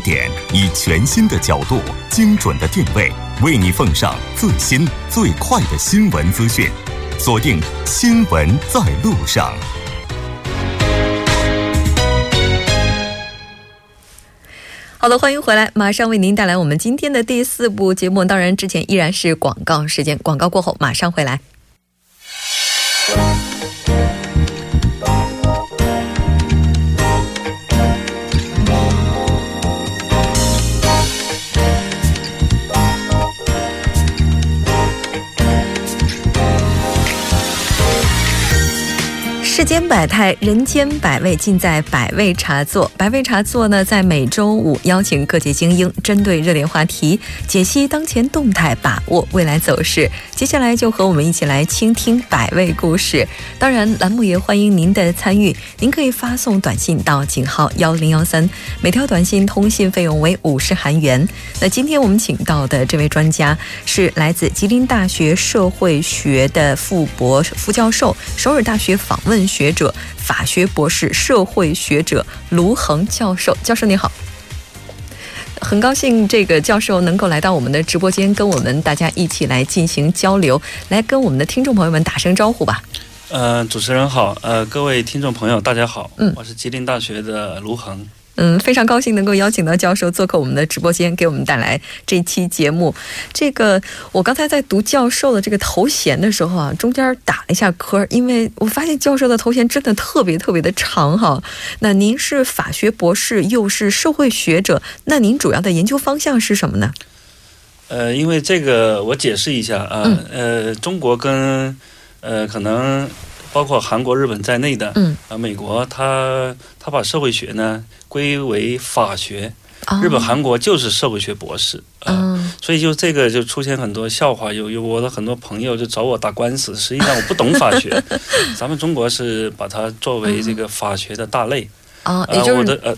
点到八点，以全新的角度、精准的定位，为你奉上最新最快的新闻资讯。锁定《新闻在路上》。好的，欢迎回来，马上为您带来我们今天的第四部节目。当然，之前依然是广告时间，广告过后马上回来。间百态，人间百味，尽在百味茶座。百味茶座呢，在每周五邀请各界精英，针对热点话题解析当前动态，把握未来走势。接下来就和我们一起来倾听百味故事。当然，栏目也欢迎您的参与，您可以发送短信到井号幺零幺三，每条短信通信费用为五十韩元。那今天我们请到的这位专家是来自吉林大学社会学的副博副教授，首尔大学访问。学者、法学博士、社会学者卢恒教授，教授你好，很高兴这个教授能够来到我们的直播间，跟我们大家一起来进行交流，来跟我们的听众朋友们打声招呼吧。呃，主持人好，呃，各位听众朋友大家好，嗯，我是吉林大学的卢恒。嗯，非常高兴能够邀请到教授做客我们的直播间，给我们带来这期节目。这个我刚才在读教授的这个头衔的时候啊，中间打了一下磕，因为我发现教授的头衔真的特别特别的长哈。那您是法学博士，又是社会学者，那您主要的研究方向是什么呢？呃，因为这个我解释一下啊，呃，中国跟呃可能包括韩国、日本在内的，嗯，啊，美国他他把社会学呢。归为法学，日本、韩国就是社会学博士啊，所以就这个就出现很多笑话，有有我的很多朋友就找我打官司，实际上我不懂法学，咱们中国是把它作为这个法学的大类啊，也就是呃，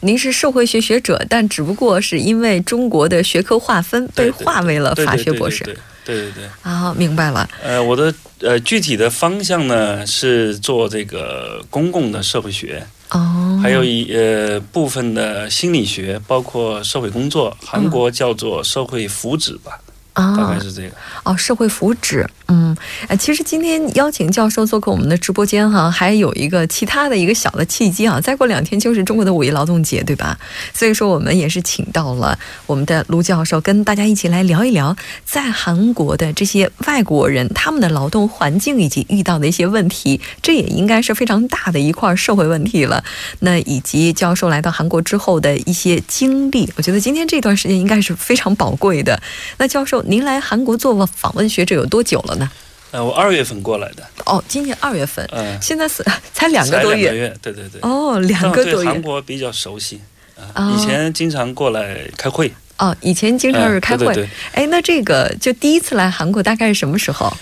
您是社会学学者，但只不过是因为中国的学科划分被划为了法学博士，对对对，啊，明白了。呃，我的呃具体的方向呢是做这个公共的社会学。哦，还有一呃部分的心理学，包括社会工作，韩国叫做社会福祉吧。啊，大概是这个哦，社会福祉，嗯，哎，其实今天邀请教授做客我们的直播间哈，还有一个其他的一个小的契机啊，再过两天就是中国的五一劳动节，对吧？所以说我们也是请到了我们的卢教授，跟大家一起来聊一聊，在韩国的这些外国人他们的劳动环境以及遇到的一些问题，这也应该是非常大的一块社会问题了。那以及教授来到韩国之后的一些经历，我觉得今天这段时间应该是非常宝贵的。那教授。您来韩国做访问学者有多久了呢？呃，我二月份过来的。哦，今年二月份。嗯，现在是 才两个多月。对对对。哦，两个多月。韩国比较熟悉啊，以前经常过来开会。哦，以前经常是开会。对对对。哎，那这个就第一次来韩国大概是什么时候？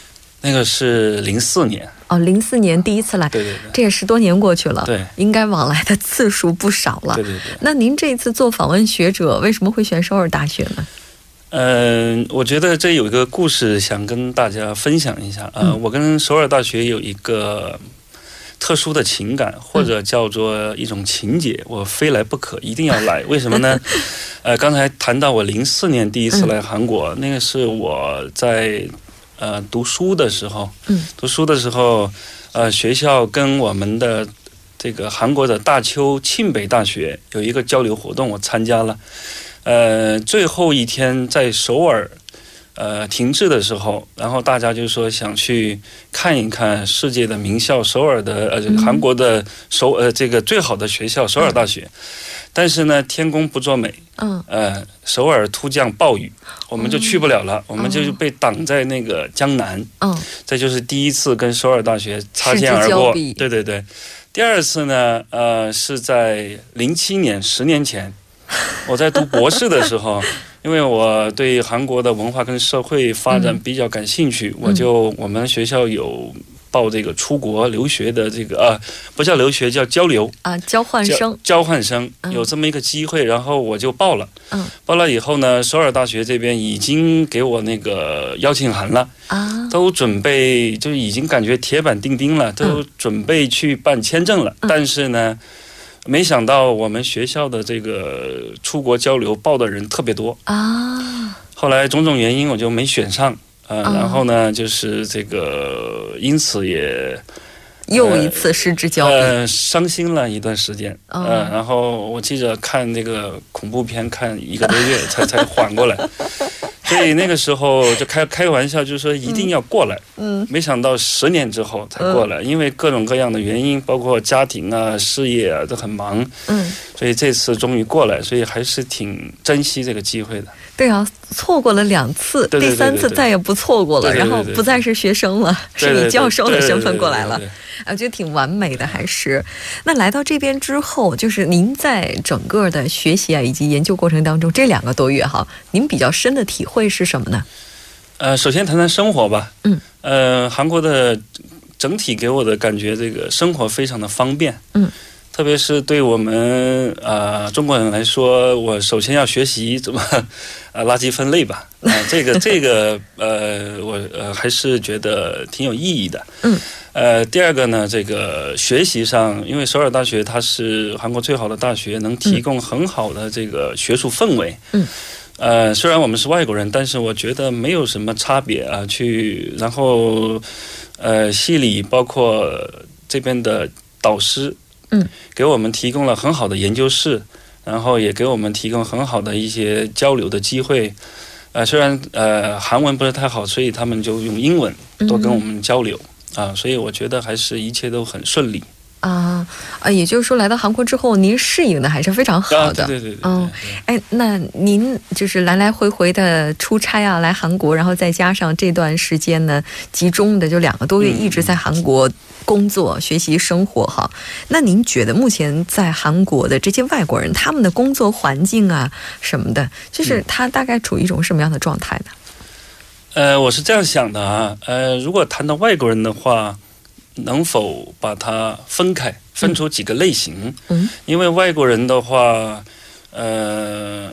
那个是零四年。哦，零四年第一次来。对对对。这也十多年过去了。对。应该往来的次数不少了。对对对。那您这次做访问学者，为什么会选首尔大学呢？嗯，我觉得这有一个故事想跟大家分享一下啊。我跟首尔大学有一个特殊的情感，或者叫做一种情节，我非来不可，一定要来。为什么呢？呃，刚才谈到我零四年第一次来韩国，那个是我在呃读书的时候，嗯，读书的时候，呃，学校跟我们的这个韩国的大邱庆北大学有一个交流活动，我参加了。呃，最后一天在首尔，呃，停滞的时候，然后大家就说想去看一看世界的名校首尔的呃韩国的首呃这个最好的学校首尔大学，但是呢天公不作美，嗯，呃首尔突降暴雨，我们就去不了了，我们就被挡在那个江南，嗯，这就是第一次跟首尔大学擦肩而过，对对对，第二次呢，呃是在零七年十年前。我在读博士的时候，因为我对韩国的文化跟社会发展比较感兴趣，我就我们学校有报这个出国留学的这个啊，不叫留学，叫交流啊，交换生，交换生有这么一个机会，然后我就报了。嗯，报了以后呢，首尔大学这边已经给我那个邀请函了啊，都准备就已经感觉铁板钉钉了，都准备去办签证了，但是呢。没想到我们学校的这个出国交流报的人特别多啊。后来种种原因，我就没选上呃，哦然后呢，就是这个，因此也又一次失之交臂。呃伤心了一段时间。嗯呃，然后我记着看那个恐怖片，看一个多月才 才缓过来。所以那个时候就开开个玩笑，就是说一定要过来。嗯。没想到十年之后才过来，因为各种各样的原因，包括家庭啊、事业啊都很忙，嗯，所以这次终于过来，所以还是挺珍惜这个机会的。对啊，错过了两次，对对对第三次再也不错过了，然后不再是学生了，是以教授的身份过来了我觉得挺完美的，还是。那来到这边之后，就是您在整个的学习啊以及研究过程当中，这两个多月哈，您比较深的体会是什么呢？呃，首先谈谈生活吧。嗯。呃，韩国的整体给我的感觉，这个生活非常的方便。嗯。特别是对我们呃中国人来说，我首先要学习怎么呃垃圾分类吧。啊、这个这个呃，我呃还是觉得挺有意义的。嗯。呃，第二个呢，这个学习上，因为首尔大学它是韩国最好的大学，能提供很好的这个学术氛围。嗯。呃，虽然我们是外国人，但是我觉得没有什么差别啊。去，然后，呃，系里包括这边的导师，嗯，给我们提供了很好的研究室，然后也给我们提供很好的一些交流的机会。呃，虽然呃韩文不是太好，所以他们就用英文多跟我们交流、啊，所以我觉得还是一切都很顺利。啊啊，也就是说，来到韩国之后，您适应的还是非常好啊，的。对对对对，嗯对哎，那您就是来来回回的出差啊，来韩国，然后再加上这段时间呢，集中的就两个多月嗯一直在韩国工作、学习、生活哈。那您觉得目前在韩国的这些外国人，他们的工作环境啊什么的，嗯就是他大概处于一种什么样的状态呢？呃，我是这样想的啊，呃，如果谈到外国人的话，能否把它分开，分出几个类型？嗯，因为外国人的话，呃，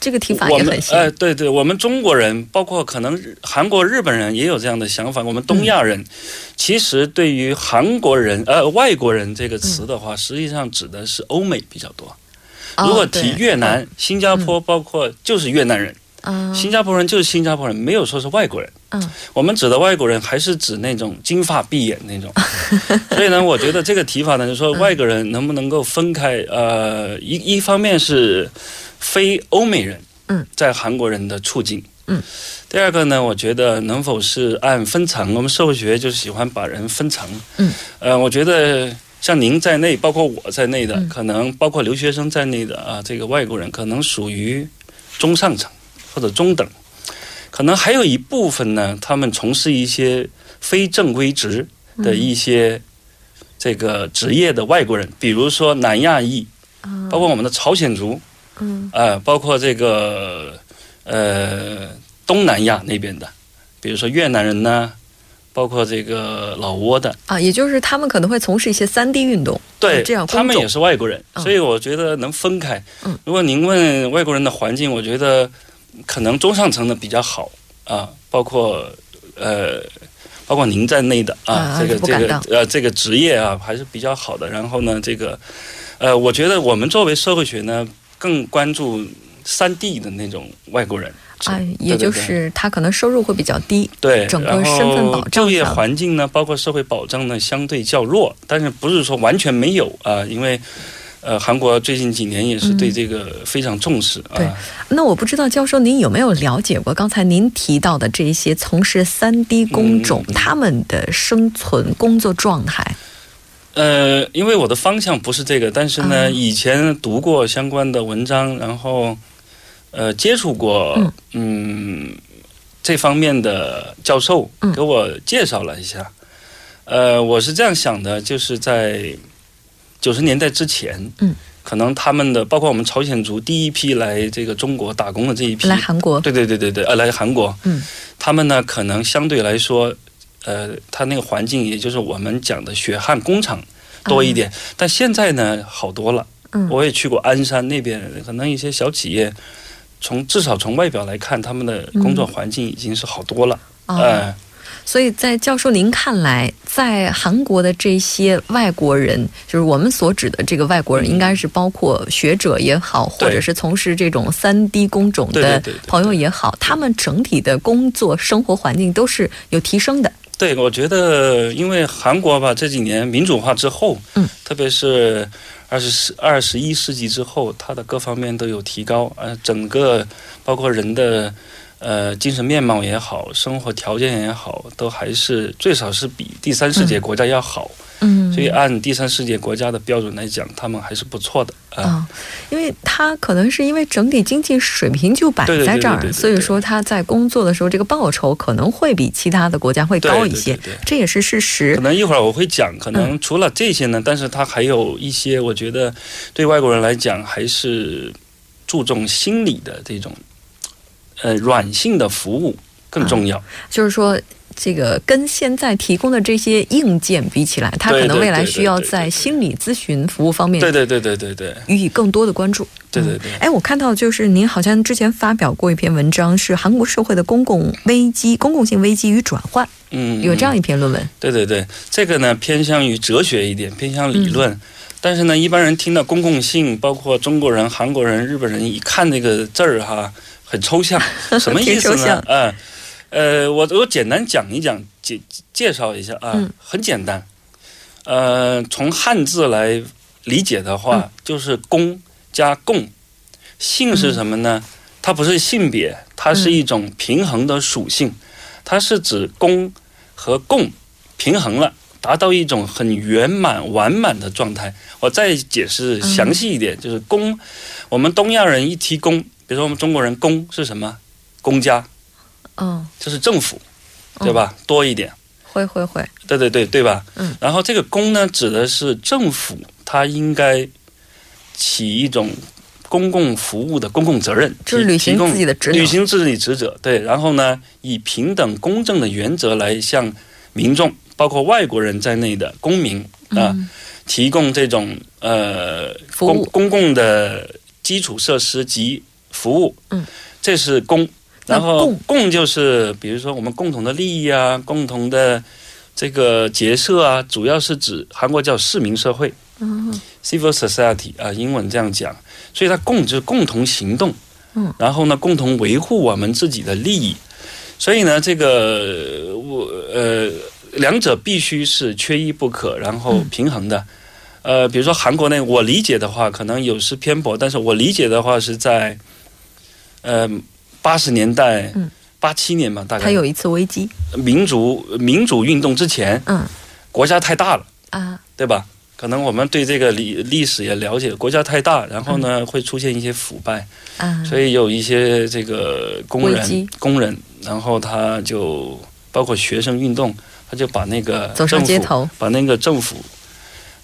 这个提法也很新。呃，对对，我们中国人，包括可能韩国、日本人也有这样的想法。我们东亚人，其实对于韩国人呃外国人这个词的话，实际上指的是欧美比较多。哦如果提越南、新加坡，包括就是越南人，啊，新加坡人就是新加坡人，没有说是外国人。嗯我们指的外国人还是指那种金发碧眼那种。所以呢，我觉得这个提法呢，就是说外国人能不能够分开？呃，一一方面是非欧美人，嗯，在韩国人的处境，嗯。第二个呢，我觉得能否是按分层？我们社会学就是喜欢把人分层。嗯。呃，我觉得像您在内，包括我在内的，嗯可能包括留学生在内的啊，这个外国人可能属于中上层或者中等。可能还有一部分呢，他们从事一些非正规职的一些这个职业的外国人，比如说南亚裔，包括我们的朝鲜族，嗯啊、包括这个呃东南亚那边的，比如说越南人呢，包括这个老挝的，啊，也就是他们可能会从事一些三 D 运动，对，这样他们也是外国人，嗯所以我觉得能分开。嗯如果您问外国人的环境，我觉得可能中上层的比较好啊，包括呃，包括您在内的啊，啊这个这个呃这个职业啊还是比较好的。然后呢，这个呃，我觉得我们作为社会学呢，更关注三 D 的那种外国人。啊，也就是他可能收入会比较低，对，整个身份保障就业环境呢，包括社会保障呢，相对较弱，但是不是说完全没有啊？因为呃，韩国最近几年也是对这个非常重视对那我不知道教授您有没有了解过刚才您提到的这些从事三 D 工种、他们的生存工作状态？呃，因为我的方向不是这个，但是呢，啊。以前读过相关的文章，然后呃接触过嗯。嗯这方面的教授嗯。给我介绍了一下。呃，我是这样想的，就是在九十年代之前，嗯，可能他们的包括我们朝鲜族第一批来这个中国打工的这一批，来韩国，对对对对对，呃，来韩国，嗯，他们呢可能相对来说，呃，他那个环境也就是我们讲的血汗工厂多一点，但现在呢好多了。嗯。我也去过鞍山那边，可能一些小企业，从至少从外表来看，他们的工作环境已经是好多了。啊、呃，所以在教授您看来，在韩国的这些外国人，就是我们所指的这个外国人，应该是包括学者也好，或者是从事这种三 D 工种的朋友也好，他们整体的工作生活环境都是有提升的。对，我觉得，因为韩国吧这几年民主化之后，嗯，特别是二十世二十一世纪之后，它的各方面都有提高，呃，整个包括人的呃精神面貌也好，生活条件也好，都还是最少是比第三世界国家要好。嗯，所以按第三世界国家的标准来讲，他们还是不错的啊。因为他可能是因为整体经济水平就摆在这儿，所以说他在工作的时候这个报酬可能会比其他的国家会高一些，这也是事实。可能一会儿我会讲，可能除了这些呢，但是他还有一些，我觉得对外国人来讲还是注重心理的这种呃软性的服务更重要，就是说。这个跟现在提供的这些硬件比起来，它可能未来需要在心理咨询服务方面，对对对对对对，予以更多的关注。对对对。哎，我看到就是您好像之前发表过一篇文章，是韩国社会的公共危机、公共性危机与转换。嗯，有这样一篇论文。对对对，这个呢偏向于哲学一点，偏向理论。但是呢，一般人听到公共性，包括中国人、韩国人、日本人，一看那个字儿哈，很抽象，什么意思呢？嗯。呃，我我简单讲一讲，介介绍一下啊，很简单。呃，从汉字来理解的话，就是公加共，性是什么呢？它不是性别，它是一种平衡的属性，它是指公和共平衡了，达到一种很圆满完满的状态。我再解释详细一点，就是公，我们东亚人一提公，比如说我们中国人公是什么？公家。嗯，这是政府，对吧？多一点，会会会，对对对对吧？嗯，然后这个公呢，指的是政府，它应该起一种公共服务的公共责任，就是履行自己的职，履行自己职责。对，然后呢，以平等公正的原则来向民众，包括外国人在内的公民啊，提供这种呃公公共的基础设施及服务。嗯，这是公。然后共就是，比如说我们共同的利益啊，共同的这个结社啊，主要是指韩国叫市民社会嗯，civil society 啊，英文这样讲。所以它共就是共同行动，嗯，然后呢，共同维护我们自己的利益。所以呢，这个我呃，两者必须是缺一不可，然后平衡的。呃，比如说韩国呢，我理解的话，可能有失偏颇，但是我理解的话是在，呃。八十年代，八七年吧，大概。他有一次危机。民主民主运动之前，嗯，国家太大了啊，对吧？可能我们对这个历历史也了解，国家太大，然后呢会出现一些腐败，啊，所以有一些这个工人工人，然后他就包括学生运动，他就把那个走上街头，把那个政府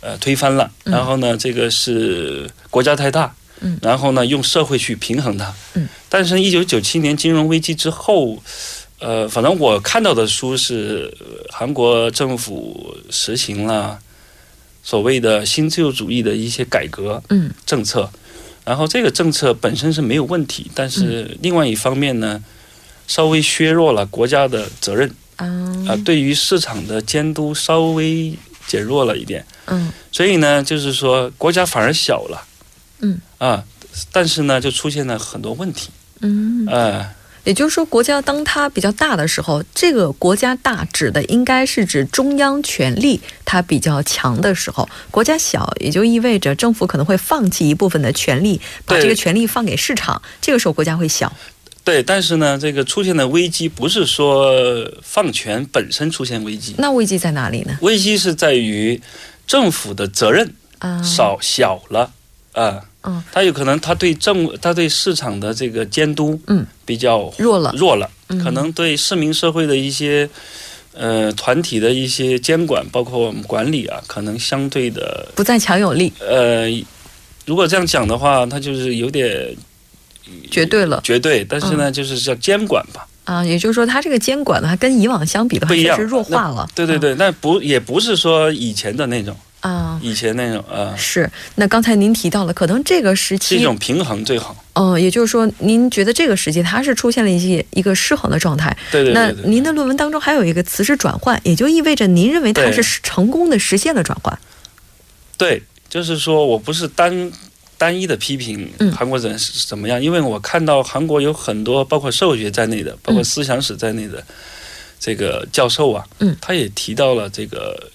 呃推翻了，然后呢，这个是国家太大。嗯，然后呢，用社会去平衡它。嗯，但是，一九九七年金融危机之后，呃，反正我看到的书是，韩国政府实行了所谓的新自由主义的一些改革嗯。政策，然后这个政策本身是没有问题，但是另外一方面呢，稍微削弱了国家的责任。啊，对于市场的监督稍微减弱了一点。嗯，所以呢，就是说国家反而小了。嗯啊，但是呢，就出现了很多问题。嗯，呃，也就是说，国家当它比较大的时候，这个国家大指的应该是指中央权力它比较强的时候；国家小，也就意味着政府可能会放弃一部分的权利，把这个权利放给市场。这个时候，国家会小。对，但是呢，这个出现的危机不是说放权本身出现危机，那危机在哪里呢？危机是在于政府的责任少小了。啊，嗯，他有可能他对政他对市场的这个监督，嗯，比较弱了，弱了，可能对市民社会的一些呃团体的一些监管，包括我们管理啊，可能相对的不再强有力。呃，如果这样讲的话，他就是有点绝对了，绝对，但是呢，就是叫监管吧。啊，也就是说，它这个监管呢，跟以往相比的话，确实弱化了。对对对，那不也不是说以前的那种。啊，以前那种啊，是。那刚才您提到了，可能这个时期是一种平衡最好。嗯、也就是说，您觉得这个时期它是出现了一些一个失衡的状态。对对那对对。您的论文当中还有一个词是转换，也就意味着您认为它是成功的实现了转换。对，就是说我不是单单一的批评嗯韩国人是怎么样，因为我看到韩国有很多包括社会学在内的，包括思想史在内的这个教授啊，嗯他也提到了这个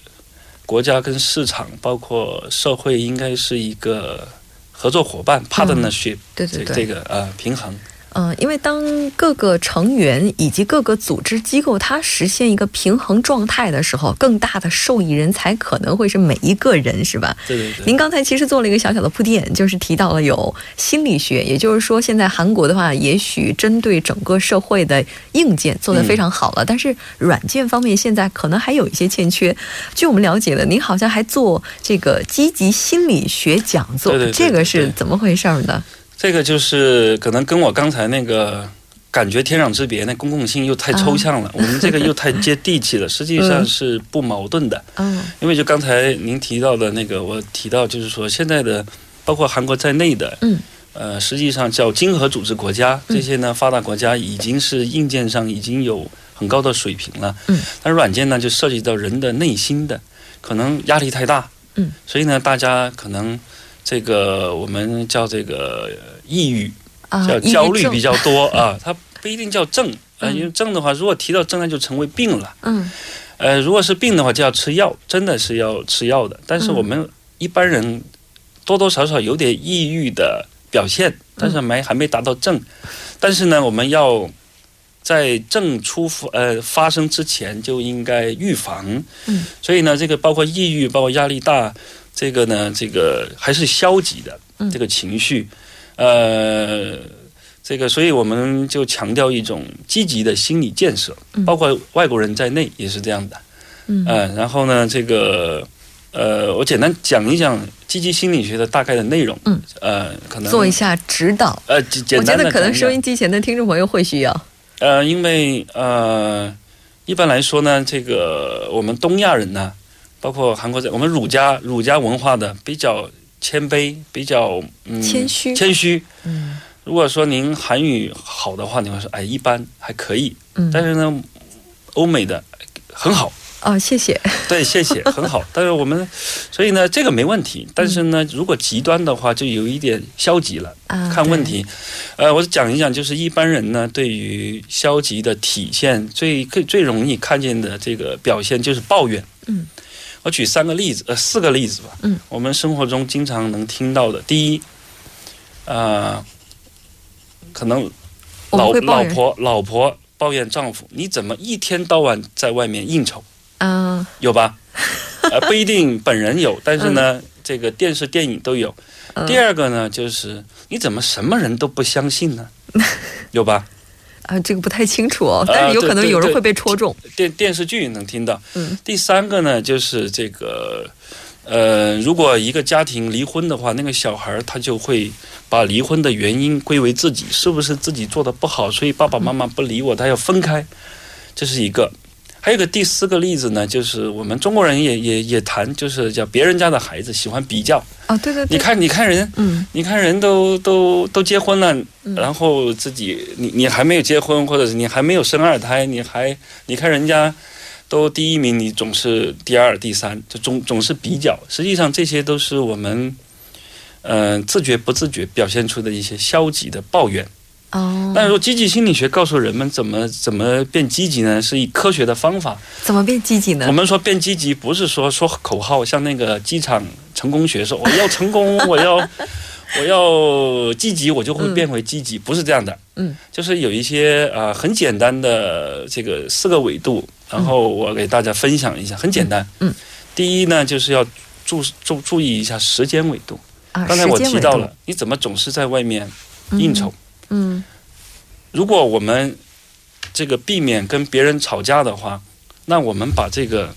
国家跟市场，包括社会应该是一个合作伙伴 partnership，、这对对对。这个呃平衡。嗯，因为当各个成员以及各个组织机构它实现一个平衡状态的时候，更大的受益人才可能会是每一个人，是吧？对对对。您刚才其实做了一个小小的铺垫，就是提到了有心理学，也就是说，现在韩国的话，也许针对整个社会的硬件做得非常好了，但是软件方面现在可能还有一些欠缺。据我们了解的，您好像还做这个积极心理学讲座，对对对这个是怎么回事儿呢？这个就是可能跟我刚才那个感觉天壤之别，那公共性又太抽象了，我们这个又太接地气了，实际上是不矛盾的。嗯。因为就刚才您提到的那个，我提到就是说现在的包括韩国在内的，嗯，呃，实际上叫经合组织国家，嗯。这些呢发达国家已经是硬件上已经有很高的水平了，嗯，但软件呢就涉及到人的内心的，可能压力太大，嗯，所以呢大家可能这个我们叫这个呃抑郁。啊，叫焦虑比较多啊，它不一定叫症 啊、嗯因为症的话，如果提到症，那就成为病了。嗯呃，如果是病的话，就要吃药，真的是要吃药的。但是嗯我们一般人多多少少有点抑郁的表现，但是没还没达到症。但是呢，我们要在症出呃发生之前就应该预防。嗯，所以呢，这个包括抑郁，包括压力大，这个呢，这个还是消极的嗯这个情绪，呃。这个，所以我们就强调一种积极的心理建设，嗯包括外国人在内也是这样的。嗯嗯，然后呢，这个呃，我简单讲一讲积极心理学的大概的内容。嗯，呃，可能做一下指导。呃简简我觉得可能收音机前的听众朋友会需要。呃，因为呃，一般来说呢，这个我们东亚人呢，包括韩国在，我们儒家儒家文化的比较谦卑，比较嗯谦虚谦虚。嗯如果说您韩语好的话，你会说哎一般还可以，嗯，但是呢，欧美的很好。哦，谢谢。对，谢谢，很好。但是我们，所以呢，这个没问题。但是呢，如果极端的话，就有一点消极了。啊，看问题，呃，我讲一讲，就是一般人呢，对于消极的体现，最最最容易看见的这个表现就是抱怨。嗯，我举三个例子，呃，四个例子吧。嗯，我们生活中经常能听到的，第一，呃，可能老老婆老婆抱怨丈夫，你怎么一天到晚在外面应酬？嗯有吧？呃，不一定 本人有，但是呢，这个电视、电影都有。嗯第二个呢，就是你怎么什么人都不相信呢？有吧？啊，这个不太清楚哦，啊但是有可能有人会被戳中。电电视剧能听到。嗯第三个呢，就是这个，呃，如果一个家庭离婚的话，那个小孩儿他就会把离婚的原因归为自己，是不是自己做的不好，所以爸爸妈妈不理我，他要分开，这是一个。还有个第四个例子呢，就是我们中国人也也也谈，就是叫别人家的孩子喜欢比较。哦，对对对，你看，你看人，嗯你看人都都都结婚了，嗯然后自己你你还没有结婚，或者是你还没有生二胎，你还你看人家都第一名，你总是第二、第三，就总总是比较。实际上这些都是我们嗯、呃自觉不自觉表现出的一些消极的抱怨。哦，但是说积极心理学告诉人们怎么怎么变积极呢？是以科学的方法。怎么变积极呢我？们说变积极，不是说说口号，像那个机场成功学说我要成功，我要我要积极，我就会变回积极，不是这样的。嗯，就是有一些啊、呃很简单的这个四个维度，然后我给大家分享一下，很简单。嗯嗯第一呢，就是要注注注意一下时间维度。啊，刚才我提到了，你怎么总是在外面应酬？嗯如果我们这个避免跟别人吵架的话，那我们把这个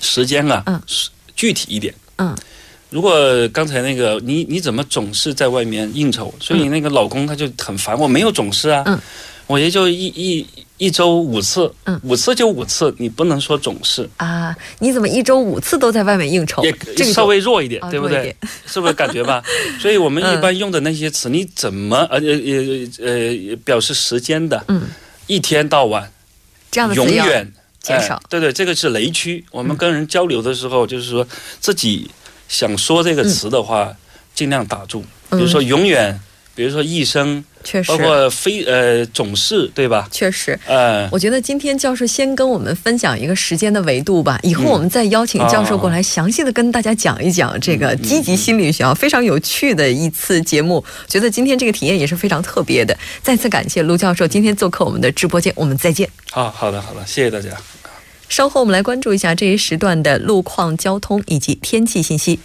时间啊，嗯。是具体一点。嗯。如果刚才那个你你怎么总是在外面应酬，所以那个老公他就很烦，我没有总是啊，嗯。我也就一一一周五次，嗯。五次就五次，你不能说总是，啊，你怎么一周五次都在外面应酬？也这个稍微弱一点，啊对不对？是不是感觉吧？所以我们嗯一般用的那些词，你怎么呃呃呃呃表示时间的，嗯，一天到晚，永这样的词要远。减少。哎对对，这个是雷区。我们跟人交流的时候，就是说自己想说这个词的话，尽量打住。比如说永远，比如说一生，确实包括非呃总是，对吧？确实。呃，我觉得今天教授先跟我们分享一个时间的维度吧，以后我们再邀请教授过来详细的跟大家讲一讲这个积极心理学啊，非常有趣的一次节目。觉得今天这个体验也是非常特别的。再次感谢卢教授今天做客我们的直播间，我们再见。好好的好的，谢谢大家。稍后我们来关注一下这一时段的路况、交通以及天气信息。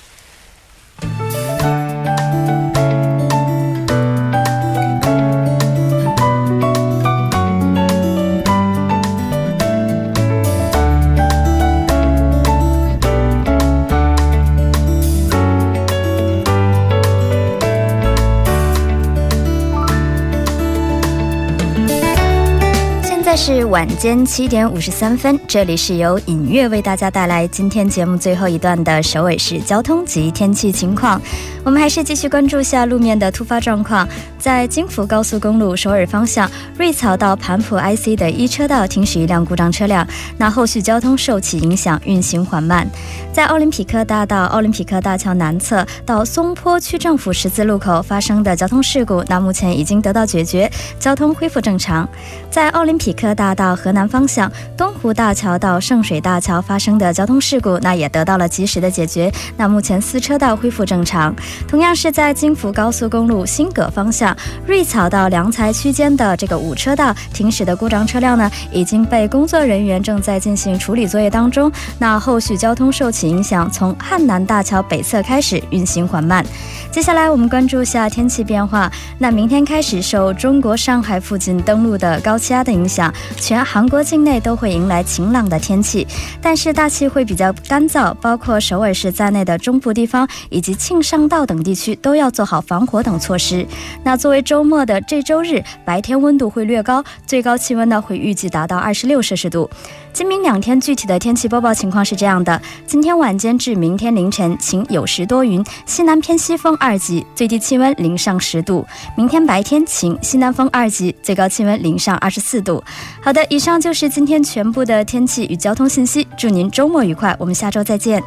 是晚间七点五十三分，这里是由尹月为大家带来今天节目最后一段的首尾市交通及天气情况。我们还是继续关注下路面的突发状况。在京福高速公路首尔方向瑞草到盘浦 IC 的一车道停驶一辆故障车辆，那后续交通受其影响，运行缓慢。在奥林匹克大道奥林匹克大桥南侧到松坡区政府十字路口发生的交通事故，那目前已经得到解决，交通恢复正常。在奥林匹克大道河南方向东湖大桥到圣水大桥发生的交通事故，那也得到了及时的解决。那目前四车道恢复正常。同样是在京福高速公路新葛方向瑞草到良才区间的这个五车道停驶的故障车辆呢，已经被工作人员正在进行处理作业当中。那后续交通受其影响，从汉南大桥北侧开始运行缓慢。接下来我们关注一下天气变化。那明天开始，受中国上海附近登陆的高气压的影响，全韩国境内都会迎来晴朗的天气，但是大气会比较干燥，包括首尔市在内的中部地方以及庆尚道等地区都要做好防火等措施。那作为周末的这周日，白天温度会略高，最高气温呢会预计达到二十六摄氏度。今明两天具体的天气播报情况是这样的：今天晚间至明天凌晨晴有时多云，西南偏西风二级，最低气温零上十度；明天白天晴，西南风二级，最高气温零上二十四度。好的，以上就是今天全部的天气与交通信息。祝您周末愉快，我们下周再见。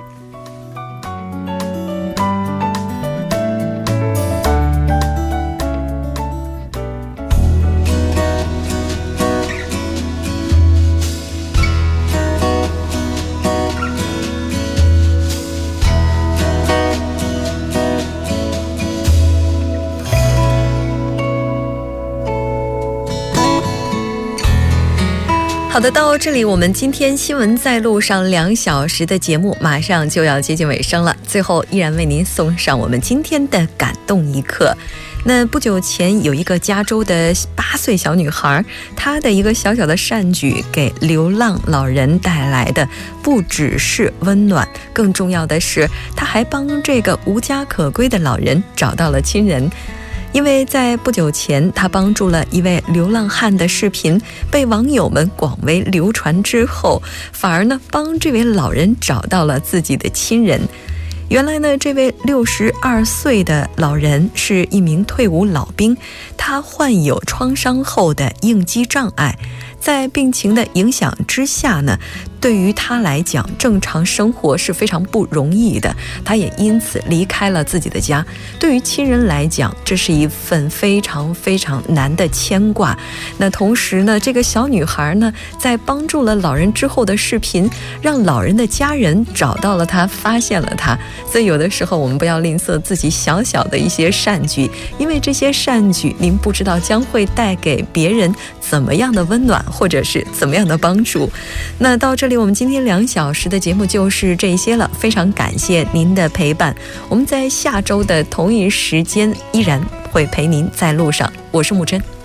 好的，到这里我们今天新闻在路上两小时的节目马上就要接近尾声了。最后依然为您送上我们今天的感动一刻。那不久前有一个加州的八岁小女孩，她的一个小小的善举，给流浪老人带来的不只是温暖，更重要的是，她还帮这个无家可归的老人找到了亲人。因为在不久前，他帮助了一位流浪汉的视频被网友们广为流传之后，反而呢帮这位老人找到了自己的亲人。原来呢，这位六十二岁的老人是一名退伍老兵，他患有创伤后的应激障碍，在病情的影响之下呢，对于他来讲，正常生活是非常不容易的。他也因此离开了自己的家。对于亲人来讲，这是一份非常非常难的牵挂。那同时呢，这个小女孩呢，在帮助了老人之后的视频，让老人的家人找到了她，发现了她。所以有的时候，我们不要吝啬自己小小的一些善举，因为这些善举，您不知道将会带给别人怎么样的温暖，或者是怎么样的帮助。那到这这里，我们今天两小时的节目就是这些了。非常感谢您的陪伴，我们在下周的同一时间依然会陪您在路上。我是木真。